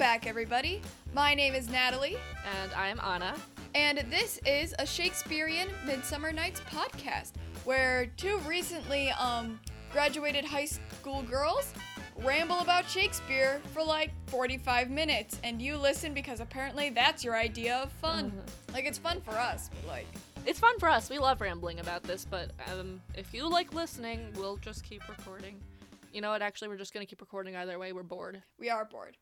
back, everybody. My name is Natalie, And I'm Anna. and this is a Shakespearean Midsummer Nights podcast where two recently um, graduated high school girls ramble about Shakespeare for like 45 minutes, and you listen because apparently that's your idea of fun. Like, it's fun for us, but like, It's fun for us. We love rambling about this, but um, if you like listening, we'll just keep recording. You know what? Actually, we're just gonna keep recording either way. We're bored. we are bored.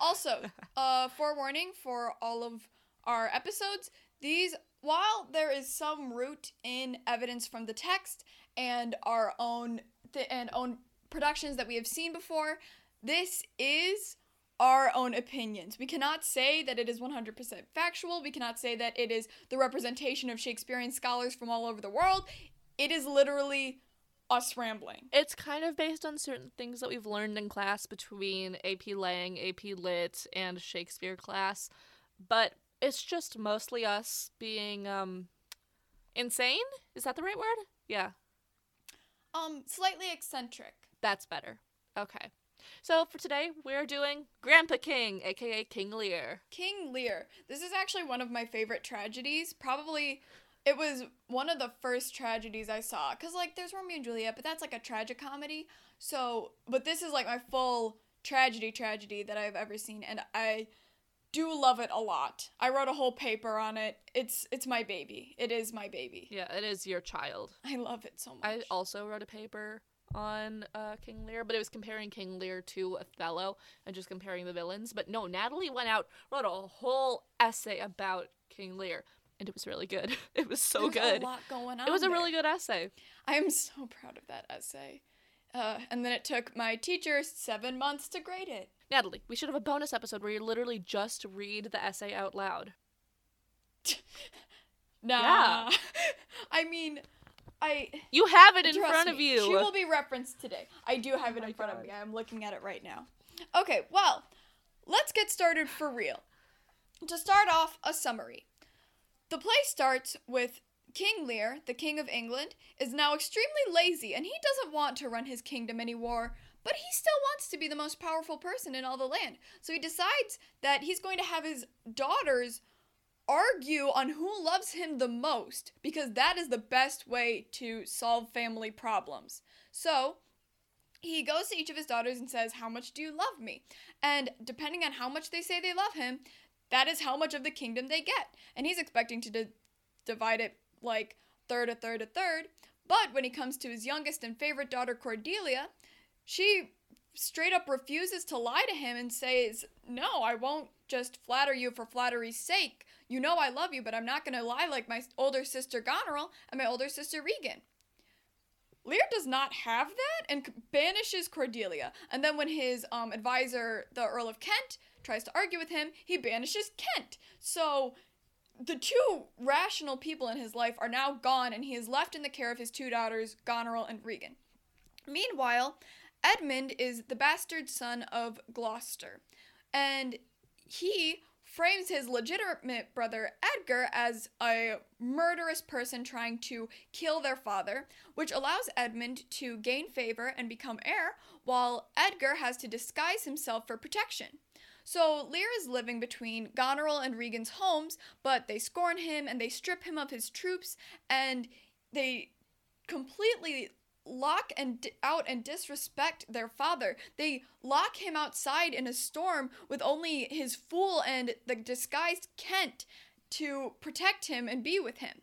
Also, uh, forewarning for all of our episodes, these, while there is some root in evidence from the text and our own th- and own productions that we have seen before, this is our own opinions. We cannot say that it is 100% factual. We cannot say that it is the representation of Shakespearean scholars from all over the world. It is literally us rambling. It's kind of based on certain things that we've learned in class between AP Lang, AP Lit, and Shakespeare class, but it's just mostly us being um insane. Is that the right word? Yeah, Um, slightly eccentric. that's better. Okay. So for today, we're doing Grandpa King, aka King Lear. King Lear. This is actually one of my favorite tragedies. Probably it was one of the first tragedies I saw cuz like there's Romeo and Juliet, but that's like a tragic comedy. So, but this is like my full tragedy tragedy that I've ever seen and I do love it a lot. I wrote a whole paper on it. It's it's my baby. It is my baby. Yeah, it is your child. I love it so much. I also wrote a paper on uh, King Lear, but it was comparing King Lear to Othello and just comparing the villains. But no, Natalie went out, wrote a whole essay about King Lear, and it was really good. It was so good. A lot going on. It was a there. really good essay. I am so proud of that essay. Uh, and then it took my teacher seven months to grade it. Natalie, we should have a bonus episode where you literally just read the essay out loud. Nah. I mean, I. You have it in front of you. She will be referenced today. I do have Oh it in front of me. I'm looking at it right now. Okay, well, let's get started for real. To start off, a summary. The play starts with King Lear, the King of England, is now extremely lazy and he doesn't want to run his kingdom anymore, but he still wants to be the most powerful person in all the land. So he decides that he's going to have his daughters argue on who loves him the most because that is the best way to solve family problems. So, he goes to each of his daughters and says, How much do you love me? And depending on how much they say they love him, that is how much of the kingdom they get. And he's expecting to di- divide it like third, a third, a third. But when he comes to his youngest and favorite daughter, Cordelia, she straight up refuses to lie to him and says, No, I won't just flatter you for flattery's sake. You know I love you, but I'm not going to lie like my older sister Goneril and my older sister Regan. Lear does not have that and banishes Cordelia. And then when his um, advisor, the Earl of Kent, tries to argue with him, he banishes Kent. So the two rational people in his life are now gone, and he is left in the care of his two daughters, Goneril and Regan. Meanwhile, Edmund is the bastard son of Gloucester, and he frames his legitimate brother Edgar as a murderous person trying to kill their father, which allows Edmund to gain favor and become heir, while Edgar has to disguise himself for protection. So Lear is living between Goneril and Regan's homes, but they scorn him and they strip him of his troops and they completely lock and di- out and disrespect their father. They lock him outside in a storm with only his fool and the disguised Kent to protect him and be with him.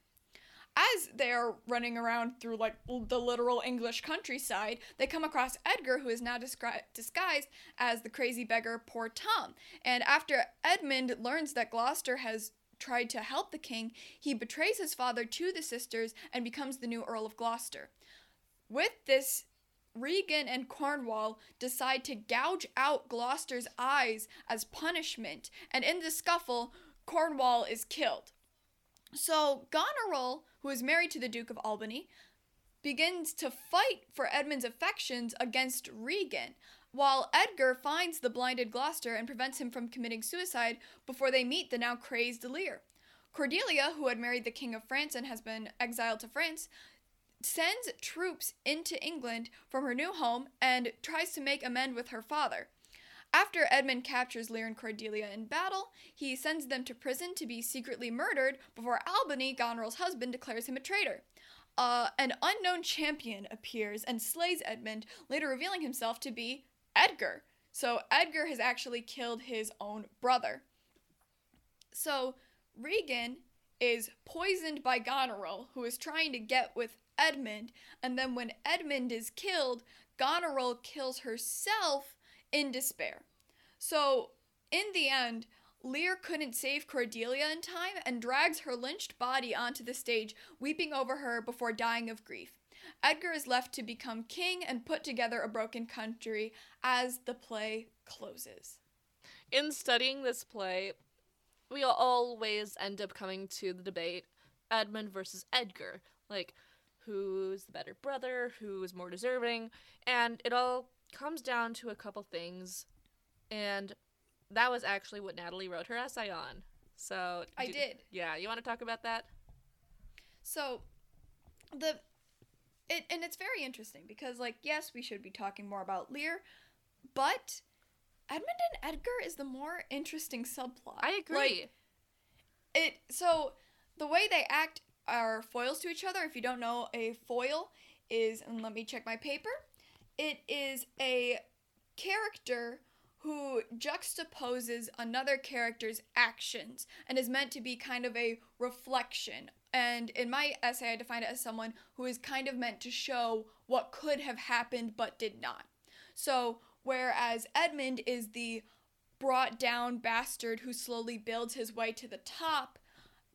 As they are running around through like the literal English countryside, they come across Edgar, who is now disguised as the crazy beggar Poor Tom. And after Edmund learns that Gloucester has tried to help the king, he betrays his father to the sisters and becomes the new Earl of Gloucester. With this, Regan and Cornwall decide to gouge out Gloucester's eyes as punishment, and in the scuffle, Cornwall is killed. So Goneril, who is married to the Duke of Albany, begins to fight for Edmund's affections against Regan, while Edgar finds the blinded Gloucester and prevents him from committing suicide before they meet the now crazed Lear. Cordelia, who had married the King of France and has been exiled to France, sends troops into England from her new home and tries to make amend with her father. After Edmund captures Lear and Cordelia in battle, he sends them to prison to be secretly murdered before Albany, Goneril's husband, declares him a traitor. Uh, an unknown champion appears and slays Edmund, later revealing himself to be Edgar. So Edgar has actually killed his own brother. So Regan is poisoned by Goneril, who is trying to get with Edmund, and then when Edmund is killed, Goneril kills herself in despair. So, in the end, Lear couldn't save Cordelia in time and drags her lynched body onto the stage, weeping over her before dying of grief. Edgar is left to become king and put together a broken country as the play closes. In studying this play, we always end up coming to the debate Edmund versus Edgar. Like, who's the better brother, who's more deserving, and it all comes down to a couple things. And that was actually what Natalie wrote her essay on. So I do- did. Yeah, you want to talk about that? So, the it and it's very interesting because like yes, we should be talking more about Lear, but Edmund and Edgar is the more interesting subplot. I agree. Like, it so the way they act are foils to each other. If you don't know, a foil is and let me check my paper. It is a character who juxtaposes another character's actions and is meant to be kind of a reflection. And in my essay, I define it as someone who is kind of meant to show what could have happened but did not. So, whereas Edmund is the brought down bastard who slowly builds his way to the top,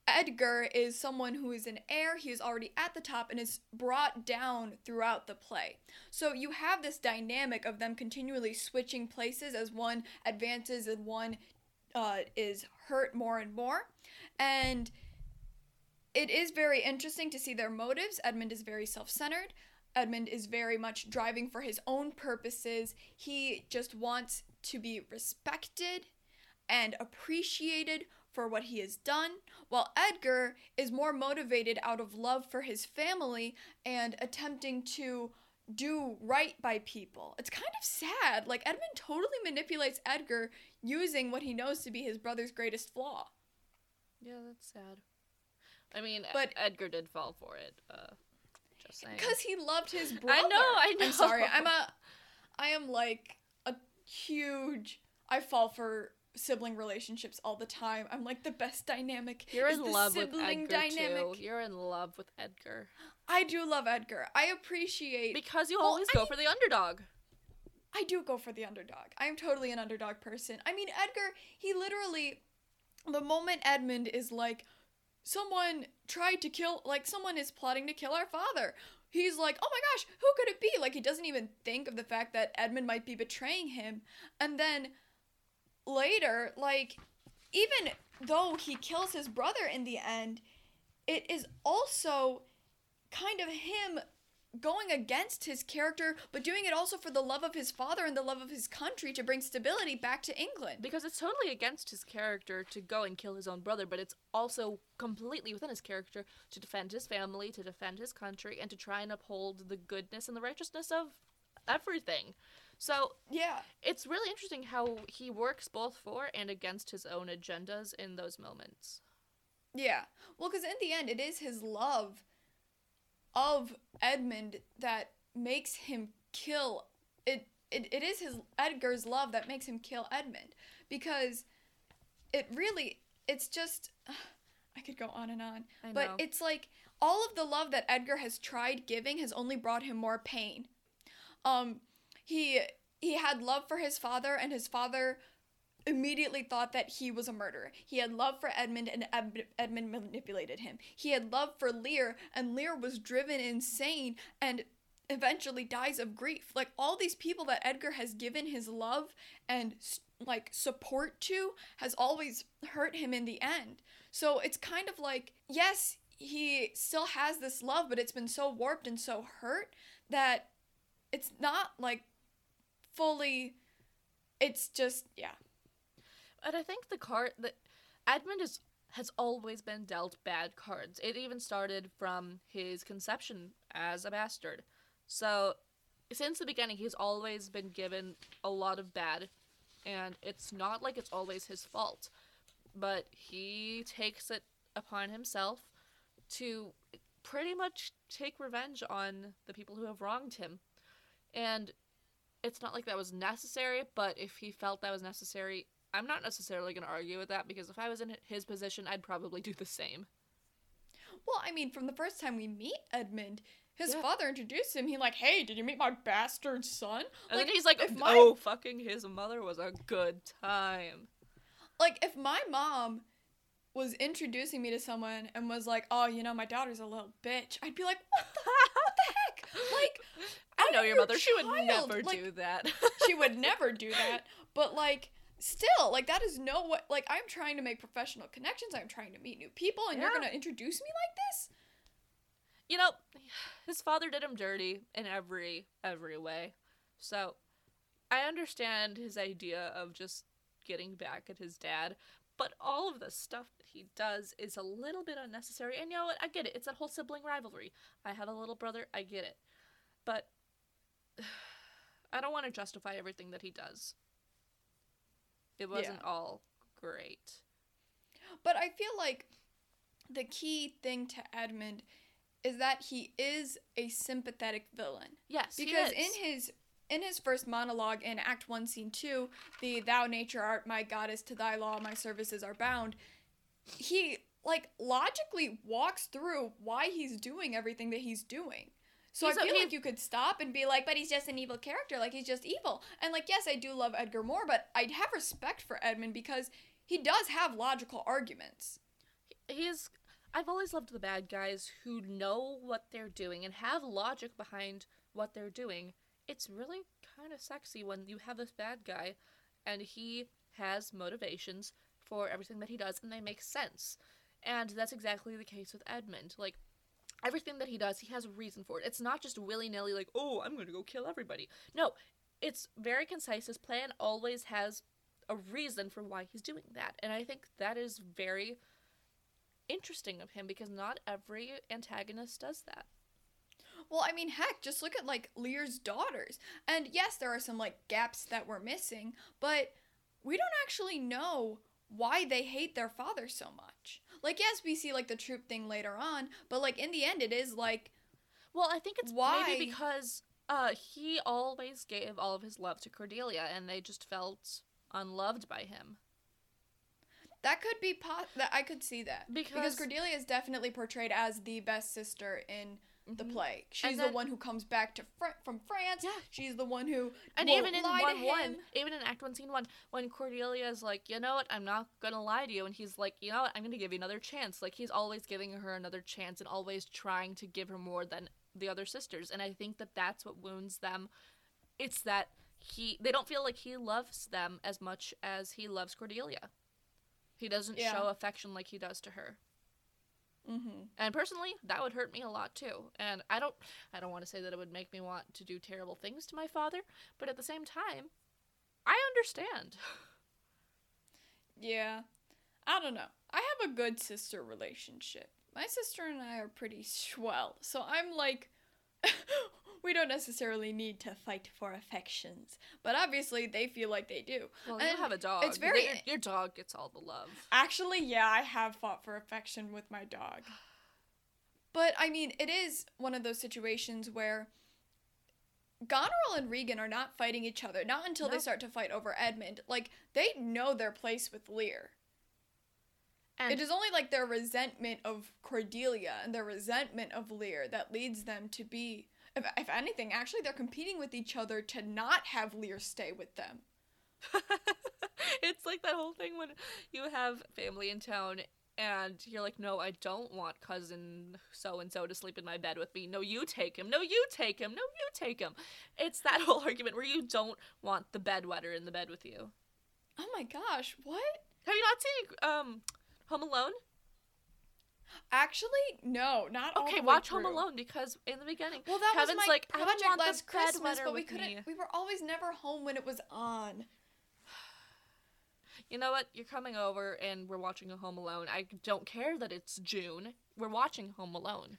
Edgar is someone who is an heir. He is already at the top and is brought down throughout the play. So you have this dynamic of them continually switching places as one advances and one uh, is hurt more and more. And it is very interesting to see their motives. Edmund is very self centered. Edmund is very much driving for his own purposes. He just wants to be respected and appreciated for what he has done, while Edgar is more motivated out of love for his family and attempting to do right by people. It's kind of sad. Like, Edmund totally manipulates Edgar using what he knows to be his brother's greatest flaw. Yeah, that's sad. I mean, But- Edgar did fall for it. Uh, just saying. Because he loved his brother. I know, I know. I'm sorry. I'm a. I am like a huge. I fall for sibling relationships all the time. I'm like the best dynamic. You're is in love with Edgar too. You're in love with Edgar I do love Edgar. I appreciate. because you Well, always I go for the underdog. I do go for the underdog. I am totally an underdog person. I mean, Edgar, he literally, the moment Edmund is like, someone tried to kill, like, someone is plotting to kill our father. He's like, oh my gosh, who could it be? Like, he doesn't even think of the fact that Edmund might be betraying him. And then later, like, even though he kills his brother in the end, it is also kind of him going against his character, but doing it also for the love of his father and the love of his country to bring stability back to England. Because it's totally against his character to go and kill his own brother, but it's also completely within his character to defend his family, to defend his country, and to try and uphold the goodness and the righteousness of everything. So Yeah. it's really interesting how he works both for and against his own agendas in those moments. Yeah. Well, because in the end, it is his love of Edmund that makes him kill it. It, it is his Edgar's love that makes him kill Edmund because it really it's just I could go on and on but it's like all of the love that Edgar has tried giving has only brought him more pain. Um he he had love for his father and his father immediately thought that he was a murderer. He had love for Edmund and Ed- Edmund manipulated him. He had love for Lear and Lear was driven insane and eventually dies of grief. Like all these people that Edgar has given his love and like support to has always hurt him in the end. So it's kind of like yes, he still has this love, but it's been so warped and so hurt that it's not like fully it's just yeah. And I think the card that Edmund is has always been dealt bad cards. It even started from his conception as a bastard. So since the beginning, he's always been given a lot of bad and it's not like it's always his fault, but he takes it upon himself to pretty much take revenge on the people who have wronged him. And it's not like that was necessary, but if he felt that was necessary, I'm not necessarily going to argue with that because if I was in his position, I'd probably do the same. Well, I mean, from the first time we meet Edmund, his Yeah. father introduced him. He like, hey, did you meet my bastard son? And like, then he's like, if my "Oh, fucking his mother was a good time." like if my mom was introducing me to someone and was like, oh, you know, my daughter's a little bitch, I'd be like, what the, what the heck? Like, I know your mother. She would never Like, do that. she would never do that. But like, still, like that is no what. Like, I'm trying to make professional connections. I'm trying to meet new people, and you're gonna introduce me like this? you know, his father did him dirty in every every way. So, I understand his idea of just getting back at his dad, but all of this stuff he does is a little bit unnecessary. And you know what? I get it. It's that whole sibling rivalry. I have a little brother. I get it. But I don't want to justify everything that he does. It wasn't all great. But I feel like the key thing to Edmund is that he is a sympathetic villain. Yes, because in his in his first monologue in act 1 scene 2 the thou nature art my goddess to thy law my services are bound he like logically walks through why he's doing everything that he's doing. So He's a- i feel he- like you could stop and be like but he's just an evil character. Like he's just evil. And like yes i do love edgar more but I'd have respect for edmund because he does have logical arguments. He's I've always loved the bad guys who know what they're doing and have logic behind what they're doing. It's really kind of sexy when you have this bad guy and he has motivations for everything that he does and they make sense. And that's exactly the case with Edmund. Like everything that he does, he has a reason for it. It's not just willy-nilly like, "Oh, I'm going to go kill everybody." No, it's very concise. His plan always has a reason for why he's doing that. And I think that is very interesting of him because not every antagonist does that. Well, I mean, heck, just look at like Lear's daughters. And yes, there are some like gaps that we're missing, but we don't actually know why they hate their father so much. Like, yes, we see like the troop thing later on, but like in the end, it is like, Well, I think it's Why? maybe because uh, he always gave all of his love to Cordelia, and they just felt unloved by him. that could be po- that I could see that because Because- Cordelia is definitely portrayed as the best sister in the Mhm. play. She's then- the one who comes back to Fr- from France. Yeah. She's the one who And even in one one, even in Act One, Scene One, when Cordelia is like, you know what, I'm not gonna lie to you, and he's like, you know what, I'm gonna give you another chance. Like he's always giving her another chance and always trying to give her more than the other sisters. And I think that that's what wounds them. It's that he they don't feel like he loves them as much as he loves Cordelia. He doesn't Yeah. show affection like he does to her. Mm-hmm. And personally, that would hurt me a lot too. And I don't I don't want to say that it would make me want to do terrible things to my father, but at the same time, I understand. Yeah. I don't know. I have a good sister relationship. My sister and I are pretty swell. So I'm like we don't necessarily need to fight for affections. But obviously they feel like they do. Well, you have a dog. it's very- your, your dog gets all the love. Actually, yeah, I have fought for affection with my dog. But I mean, it is one of those situations where Goneril and Regan are not fighting each other, not until they start to fight over Edmund. Like, they know their place with Lear. And it is only like their resentment of Cordelia and their resentment of Lear that leads them to be, if, if anything, actually, they're competing with each other to not have Lear stay with them. it's like that whole thing when you have family in town and you're like, no, I don't want cousin so and so to sleep in my bed with me. No, you take him. No, you take him. No, you take him. It's that whole argument where you don't want the bedwetter in the bed with you. Oh my gosh, what? Have you not seen um Home Alone? Actually, no, not all Okay, watch Home. Alone because in the beginning, Well, that Kevin's was my like, I project want the last Christmas, but we couldn't. me. We were always never home when it was on. you know what? You're coming over and we're watching a Home Alone. I don't care that it's June. We're watching Home Alone.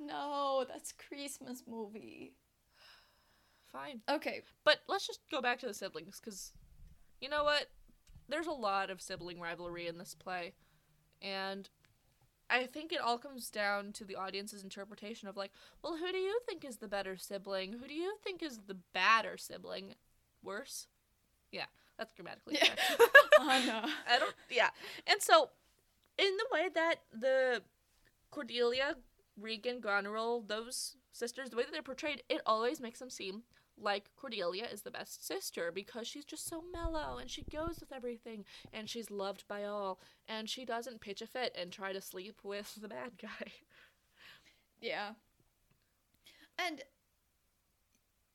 No, that's Christmas movie. Fine. Okay, But let's just go back to the siblings because you know what? There's a lot of sibling rivalry in this play. And I think it all comes down to the audience's interpretation of like, well, who do you think is the better sibling? Who do you think is the badder sibling? Worse? Yeah, that's grammatically correct. Yeah. correct. Oh, no. I don't. Yeah, and so in the way that the Cordelia, Regan, Goneril, those sisters, the way that they're portrayed, it always makes them seem like Cordelia is the best sister because she's just so mellow and she goes with everything and she's loved by all and she doesn't pitch a fit and try to sleep with the bad guy. Yeah. And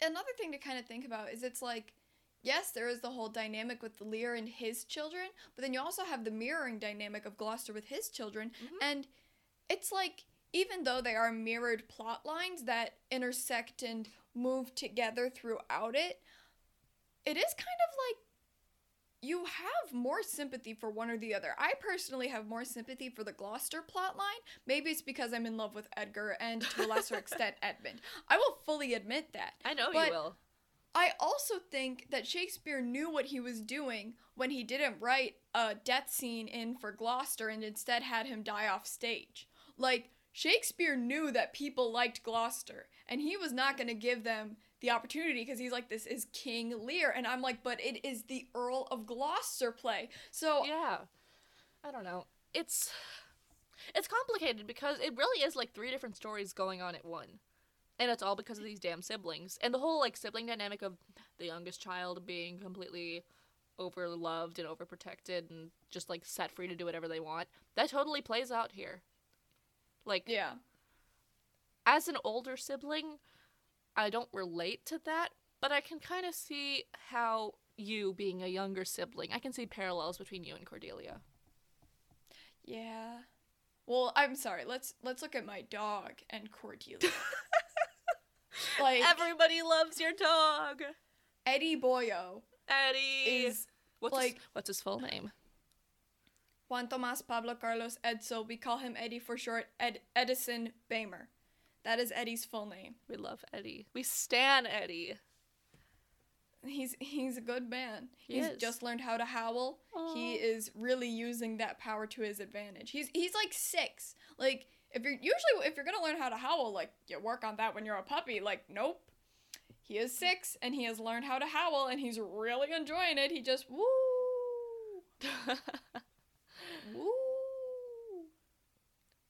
another thing to kind of think about is it's like, yes, there is the whole dynamic with Lear and his children, but then you also have the mirroring dynamic of Gloucester with his children. Mhm. And it's like, even though they are mirrored plot lines that intersect and move together throughout it, it is kind of like you have more sympathy for one or the other. I personally have more sympathy for the Gloucester plotline. Maybe it's because I'm in love with Edgar and to a lesser extent Edmund. I will fully admit that. I know But- you will. I also think that Shakespeare knew what he was doing when he didn't write a death scene in for Gloucester and instead had him die off stage. Like, Shakespeare knew that people liked Gloucester, and he was not going to give them the opportunity because he's like, this is King Lear. And I'm like, but it is the Earl of Gloucester play. So, Yeah. I don't know. It's it's complicated because it really is like three different stories going on at one. And it's all because of these damn siblings. And the whole like sibling dynamic of the youngest child being completely overloved and overprotected and just like set free to do whatever they want. That totally plays out here. Like yeah. As an older sibling, I don't relate to that, but I can kind of see how you being a younger sibling, I can see parallels between you and Cordelia. Yeah. Well, I'm sorry. Let's let's look at my dog and Cordelia. like Everybody loves your dog. Eddie Boyo Eddie. is what's like- his, what's his full name? Juan Tomas Pablo Carlos Edzo. We call him Eddie for short. Ed- Edison Bamer. That is Eddie's full name. We love Eddie. We stan Eddie. He's he's a good man. He he's is. just learned how to howl. He is really using that power to his advantage. He's he's like six. Like if you're usually if you're gonna learn how to howl, like you work on that when you're a puppy. Like nope. He is six and he has learned how to howl and he's really enjoying it. He just woo woo.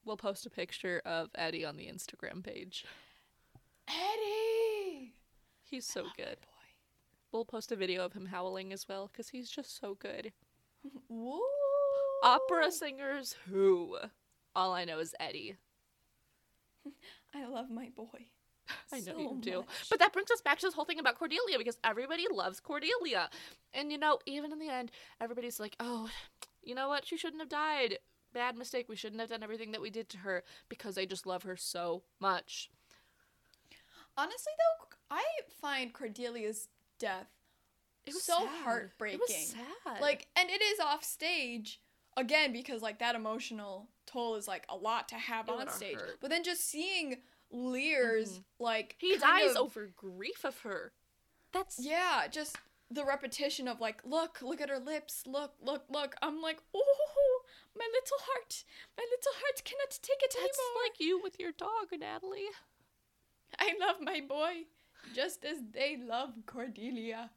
We'll post a picture of Eddie on the Instagram page. Eddie. He's so oh, Boy. good. We'll post a video of him howling as well because he's just so good. Woo. Opera singers who? All I know is Eddie. I love my boy. I know so you do. much. But that brings us back to this whole thing about Cordelia because everybody loves Cordelia. And you know, even in the end, everybody's like, oh, you know what? She shouldn't have died. Bad mistake. We shouldn't have done everything that we did to her because I just love her so much. Honestly, though, I find Cordelia's death It was so sad. heartbreaking. It was sad. Like, and it is off stage again because like that emotional toll is like a lot to have It on stage. hurt. But then just seeing Lear's mm-hmm. like he dies of- over grief of her. That's Yeah, just the repetition of like, look, look at her lips, look, look, look. I'm like, oh, my little heart, my little heart cannot take it that's anymore. like you with your dog, Natalie. I love my boy, just as they love Cordelia.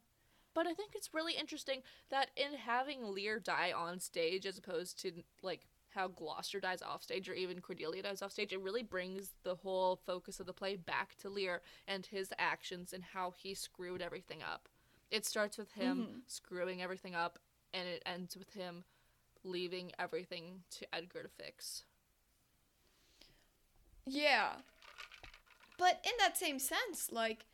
But I think it's really interesting that in having Lear die on stage as opposed to like how Gloucester dies off stage or even Cordelia dies off stage, it really brings the whole focus of the play back to Lear and his actions and how he screwed everything up. It starts with him Mhm. screwing everything up and it ends with him leaving everything to Edgar to fix. Yeah. But in that same sense, like,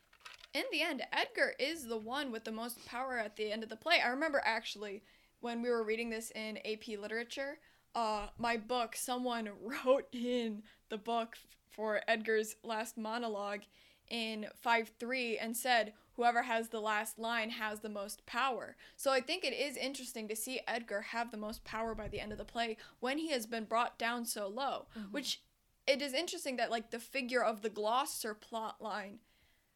in the end, Edgar is the one with the most power at the end of the play. I remember actually when we were reading this in AP literature, uh, my book, someone wrote in the book for Edgar's last monologue in 5 3 and said, whoever has the last line has the most power. So I think it is interesting to see Edgar have the most power by the end of the play when he has been brought down so low, mm-hmm. which it is interesting that like the figure of the Gloucester plot line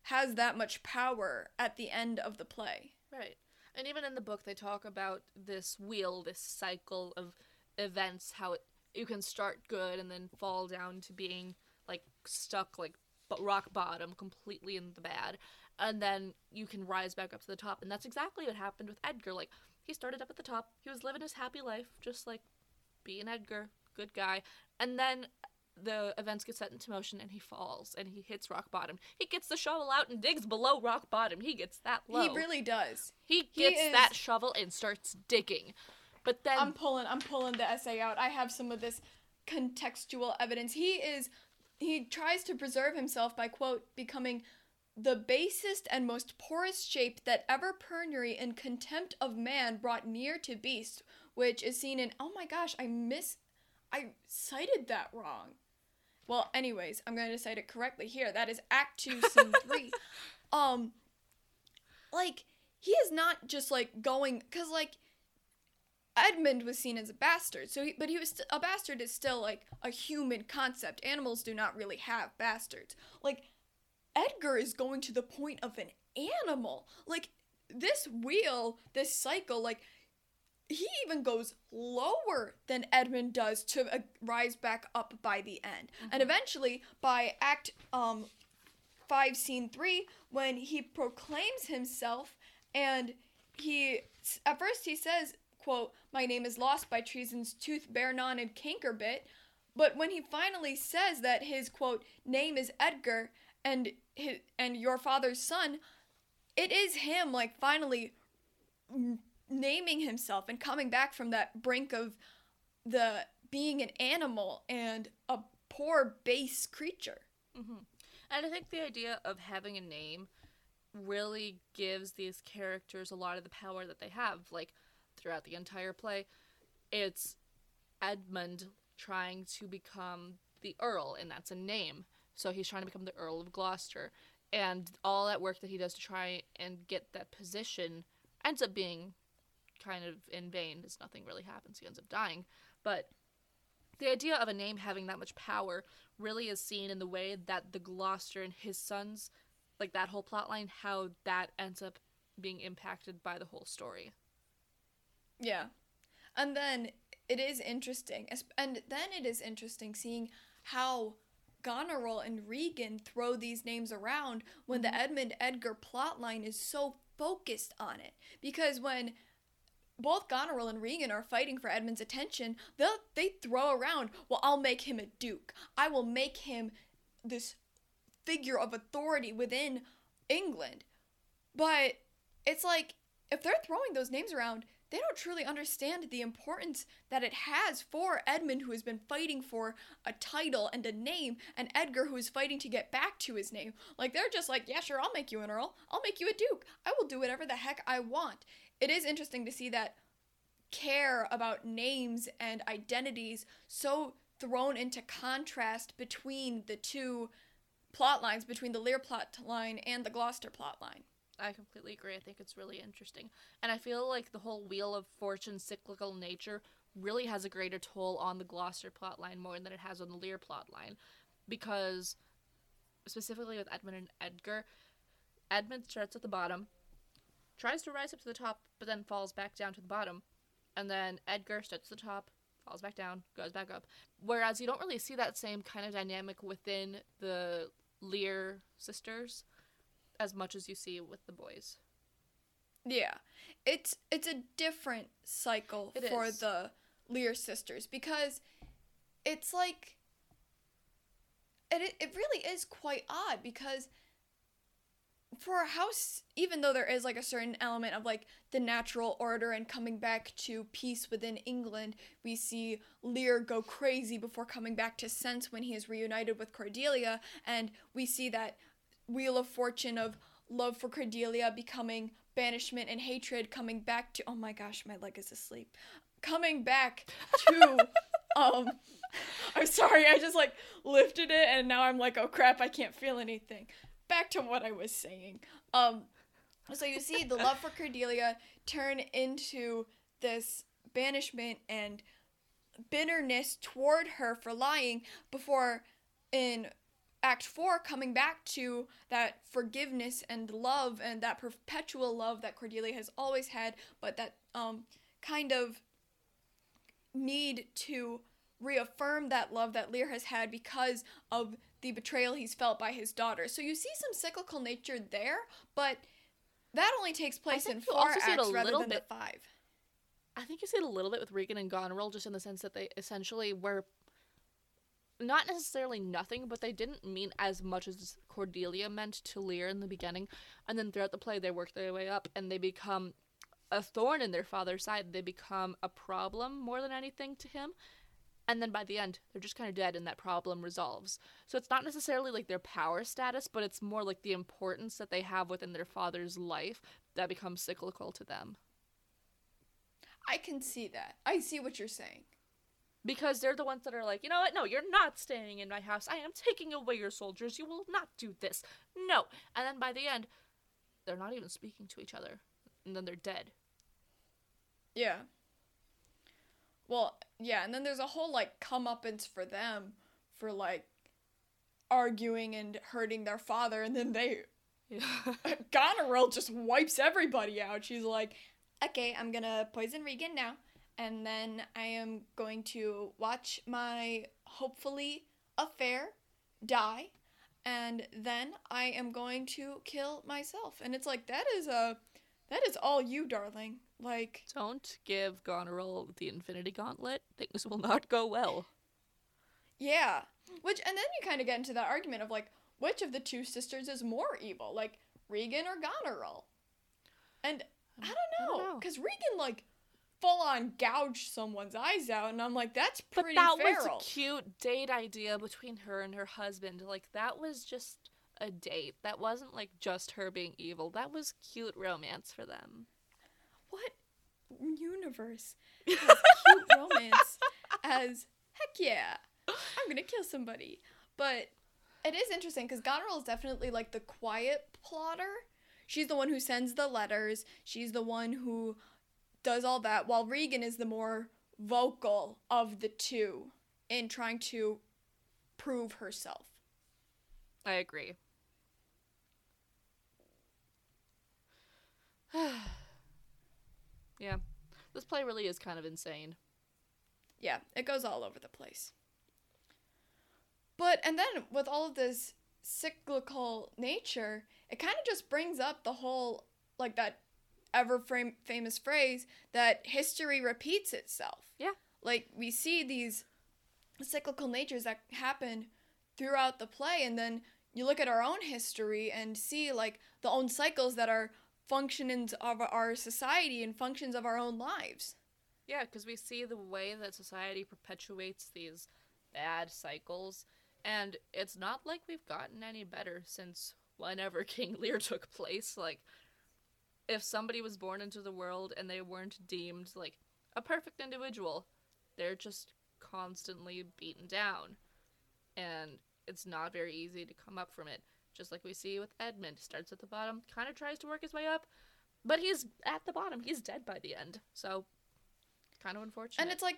has that much power at the end of the play. Right. And even in the book, they talk about this wheel, this cycle of events, how it, you can start good and then fall down to being like stuck, like rock bottom, completely in the bad, and then you can rise back up to the top. And that's exactly what happened with Edgar. Like he started up at the top, he was living his happy life, just like being Edgar, good guy, and then the events get set into motion and he falls and he hits rock bottom. He gets the shovel out and digs below rock bottom. He gets that low. He really does. He he gets is- that shovel and starts digging. But then I'm pulling I'm pulling the essay out. I have some of this contextual evidence. He is he tries to preserve himself by quote becoming the basest and most porous shape that ever penury and contempt of man brought near to beast, which is seen in oh my gosh, I miss I cited that wrong. Well, anyways, I'm going to cite it correctly here. That is Act 2 Scene 3. Um like he is not just like going cuz like Edmund was seen as a bastard, so he, but he was st- a bastard is still like a human concept. Animals do not really have bastards. Like Edgar is going to the point of an animal. Like this wheel, this cycle, like he even goes lower than Edmund does to uh, rise back up by the end. And eventually, by Act um, 5, Scene 3, when he proclaims himself and he, at first he says, quote, my name is lost by treason's tooth, bare-gnawn, and Cankerbit. But when he finally says that his, quote, name is Edgar and his, and your father's son, it is him, like, finally naming himself and coming back from that brink of the being an animal and a poor base creature. Mm-hmm. And I think the idea of having a name really gives these characters a lot of the power that they have. Like throughout the entire play, it's Edmund trying to become the Earl, and that's a name. So he's trying to become the Earl of Gloucester. And all that work that he does to try and get that position ends up being kind of in vain, as nothing really happens. He ends up dying. But the idea of a name having that much power really is seen in the way that the Gloucester and his sons, like that whole plot line, how that ends up being impacted by the whole story. Yeah. And then it is interesting. And then it is interesting seeing how Goneril and Regan throw these names around when the mm-hmm. Edmund Edgar plotline is so focused on it. Because when both Goneril and Regan are fighting for Edmund's attention, they they throw around, well, I'll make him a duke. I will make him this figure of authority within England. But it's like if they're throwing those names around, they don't truly understand the importance that it has for Edmund, who has been fighting for a title and a name, and Edgar, who is fighting to get back to his name. Like, they're just like, yeah, sure, I'll make you an earl. I'll make you a duke. I will do whatever the heck I want. It is interesting to see that care about names and identities so thrown into contrast between the two plot lines, between the Lear plot line and the Gloucester plot line. I completely agree. I think it's really interesting. And I feel like the whole Wheel of Fortune cyclical nature really has a greater toll on the Gloucester plotline more than it has on the Lear plotline. Because, specifically with Edmund and Edgar, Edmund starts at the bottom, tries to rise up to the top, but then falls back down to the bottom. And then Edgar starts at the top, falls back down, goes back up. Whereas you don't really see that same kind of dynamic within the Lear sisters as much as you see with the boys. Yeah. It's it's a different cycle It for is. the Lear sisters because it's like it it- it really is quite odd because for a house even though there is like a certain element of like the natural order and coming back to peace within England we see Lear go crazy before coming back to sense when he is reunited with Cordelia and we see that wheel of fortune of love for Cordelia becoming banishment and hatred coming back to oh my gosh my leg is asleep. Coming back to um I'm sorry I just like lifted it and now I'm like oh crap I can't feel anything. Back to what I was saying. Um so you see the love for Cordelia turn into this banishment and bitterness toward her for lying before in Act 4 coming back to that forgiveness and love and that perpetual love that Cordelia has always had, but that um, kind of need to reaffirm that love that Lear has had because of the betrayal he's felt by his daughter. So you see some cyclical nature there, but that only takes place in four acts rather little than bit- the five. I think you see it a little bit with Regan and Goneril, just in the sense that they essentially were not necessarily nothing, but they didn't mean as much as Cordelia meant to Lear in the beginning. And then throughout the play, they work their way up and they become a thorn in their father's side. They become a problem more than anything to him. And then by the end, they're just kind of dead and that problem resolves. So it's not necessarily like their power status, but it's more like the importance that they have within their father's life that becomes cyclical to them. I can see that. I see what you're saying. Because they're the ones that are like, you know what? No, you're not staying in my house. I am taking away your soldiers. You will not do this. No. And then by the end, they're not even speaking to each other. And then they're dead. Yeah. Well, yeah, and then there's a whole like comeuppance for them for like arguing and hurting their father, and then they Yeah. Goneril just wipes everybody out. She's like, okay, I'm gonna poison Regan now, and then I am going to watch my hopefully affair die, and then I am going to kill myself. And it's like that is a that is all you, darling. Like Don't give Goneril the Infinity Gauntlet. Things will not go well. Yeah. Which and then you kind of get into that argument of like which of the two sisters is more evil, like Regan or Goneril? And um, I don't I don't know, know. because Regan like full on gouged someone's eyes out, and I'm like, that's pretty. But that feral. was a cute date idea between her and her husband. Like, that was just a date. That wasn't like just her being evil. That was cute romance for them. what universe has cute romance as heck yeah, I'm gonna kill somebody. But it is interesting because Goneril is definitely like the quiet plotter. She's the one who sends the letters. She's the one who does all that, while Regan is the more vocal of the two in trying to prove herself. I agree. yeah. This play really is kind of insane. Yeah, it goes all over the place. But, and then with all of this cyclical nature, it kind of just brings up the whole, like that ever fam- famous phrase that history repeats itself. Yeah. Like, we see these cyclical natures that happen throughout the play, and then you look at our own history and see, like, the own cycles that are functions of our society and functions of our own lives. Yeah, because we see the way that society perpetuates these bad cycles, and it's not like we've gotten any better since whenever King Lear took place. Like, if somebody was born into the world and they weren't deemed like a perfect individual, they're just constantly beaten down, and it's not very easy to come up from it. Just like we see with Edmund, starts at the bottom, kind of tries to work his way up, but he's at the bottom. He's dead by the end. So, kind of unfortunate. And it's like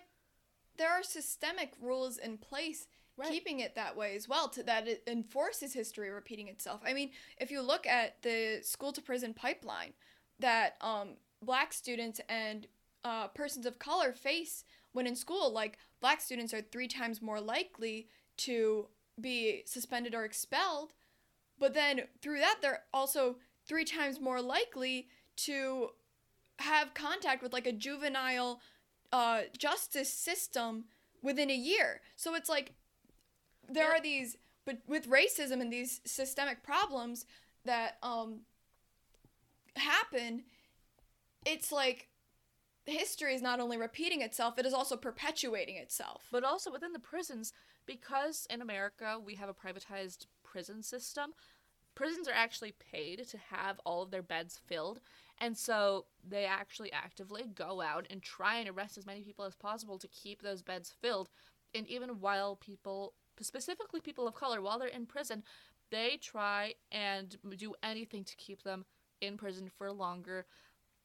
there are systemic rules in place Right. keeping it that way as well to that it enforces history repeating itself. I mean, if you look at the school to prison pipeline that um, black students and uh, persons of color face when in school, like black students are three times more likely to be suspended or expelled, but then through that, they're also three times more likely to have contact with like a juvenile uh, justice system within a year. So it's like there are these, but with racism and these systemic problems that um, happen, it's like history is not only repeating itself, it is also perpetuating itself. But also within the prisons, because in America we have a privatized prison system, prisons are actually paid to have all of their beds filled. And so they actually actively go out and try and arrest as many people as possible to keep those beds filled. And even while people, specifically people of color, while they're in prison, they try and do anything to keep them in prison for longer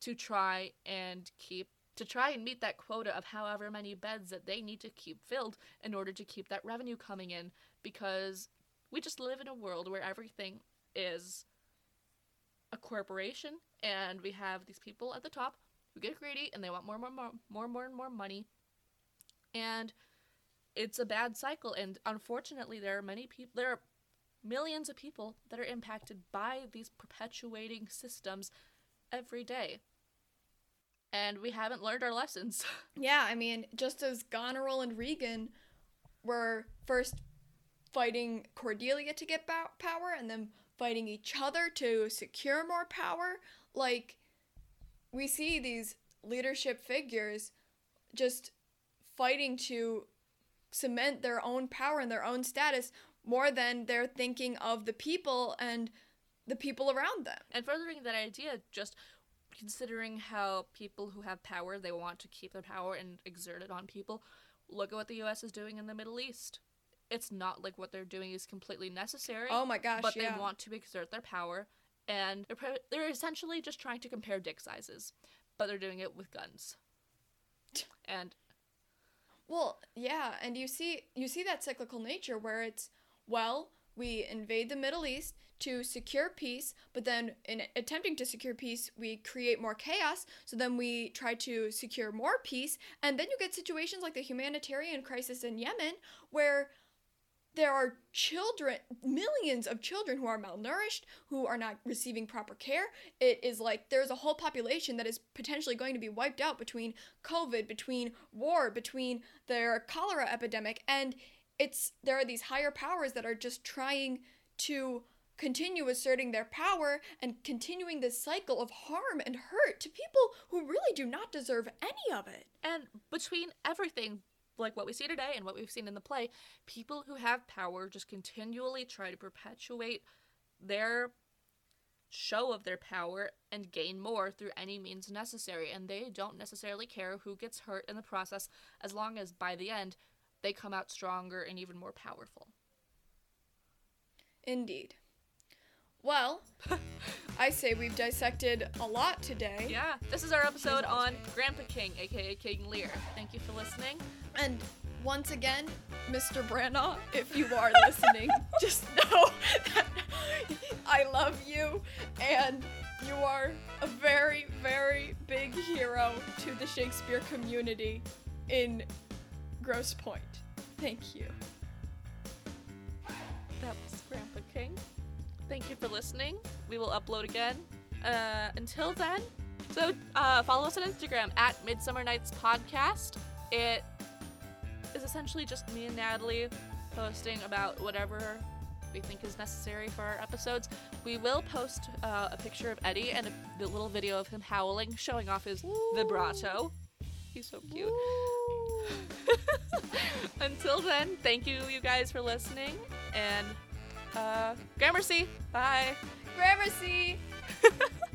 to try and keep to try and meet that quota of however many beds that they need to keep filled in order to keep that revenue coming in because we just live in a world where everything is a corporation and we have these people at the top who get greedy and they want more more more more more and more money. And it's a bad cycle and unfortunately there are many people there are millions of people that are impacted by these perpetuating systems every day. And we haven't learned our lessons. Yeah, I mean, just as Goneril and Regan were first fighting Cordelia to get power and then fighting each other to secure more power, like, we see these leadership figures just fighting to cement their own power and their own status more than they're thinking of the people and the people around them. And furthering that idea, just considering how people who have power, they want to keep their power and exert it on people. Look at what the US is doing in the Middle East. It's not like what they're doing is completely necessary, Oh my gosh, but yeah. they want to exert their power and they're, pre- they're essentially just trying to compare dick sizes, but they're doing it with guns. And Well, yeah, and you see you see that cyclical nature where it's well, we invade the Middle East to secure peace, but then in attempting to secure peace, we create more chaos, so then we try to secure more peace, and then you get situations like the humanitarian crisis in Yemen where there are children, millions of children who are malnourished, who are not receiving proper care. It is like there's a whole population that is potentially going to be wiped out between COVID, between war, between their cholera epidemic, and it's there are these higher powers that are just trying to continue asserting their power and continuing this cycle of harm and hurt to people who really do not deserve any of it. And between everything, like what we see today and what we've seen in the play, people who have power just continually try to perpetuate their show of their power and gain more through any means necessary. And they don't necessarily care who gets hurt in the process as long as by the end they come out stronger and even more powerful. Indeed. Well, I say we've dissected a lot today. Yeah, this is our episode on Grandpa King, aka King Lear. Thank you for listening. And once again, Mr. Branagh, if you are listening, just know that I love you and you are a very, very big hero to the Shakespeare community in Grosse Pointe. Thank you. That was Grandpa King. Thank you for listening. We will upload again. Uh, until then, so uh, follow us on Instagram at Midsummer Nights Podcast. It is essentially just me and Natalie posting about whatever we think is necessary for our episodes. We will post uh, a picture of Eddie and a, a little video of him howling, showing off his vibrato. He's so cute. Until then, thank you, you guys, for listening. And uh, Gramercy, bye. Gramercy!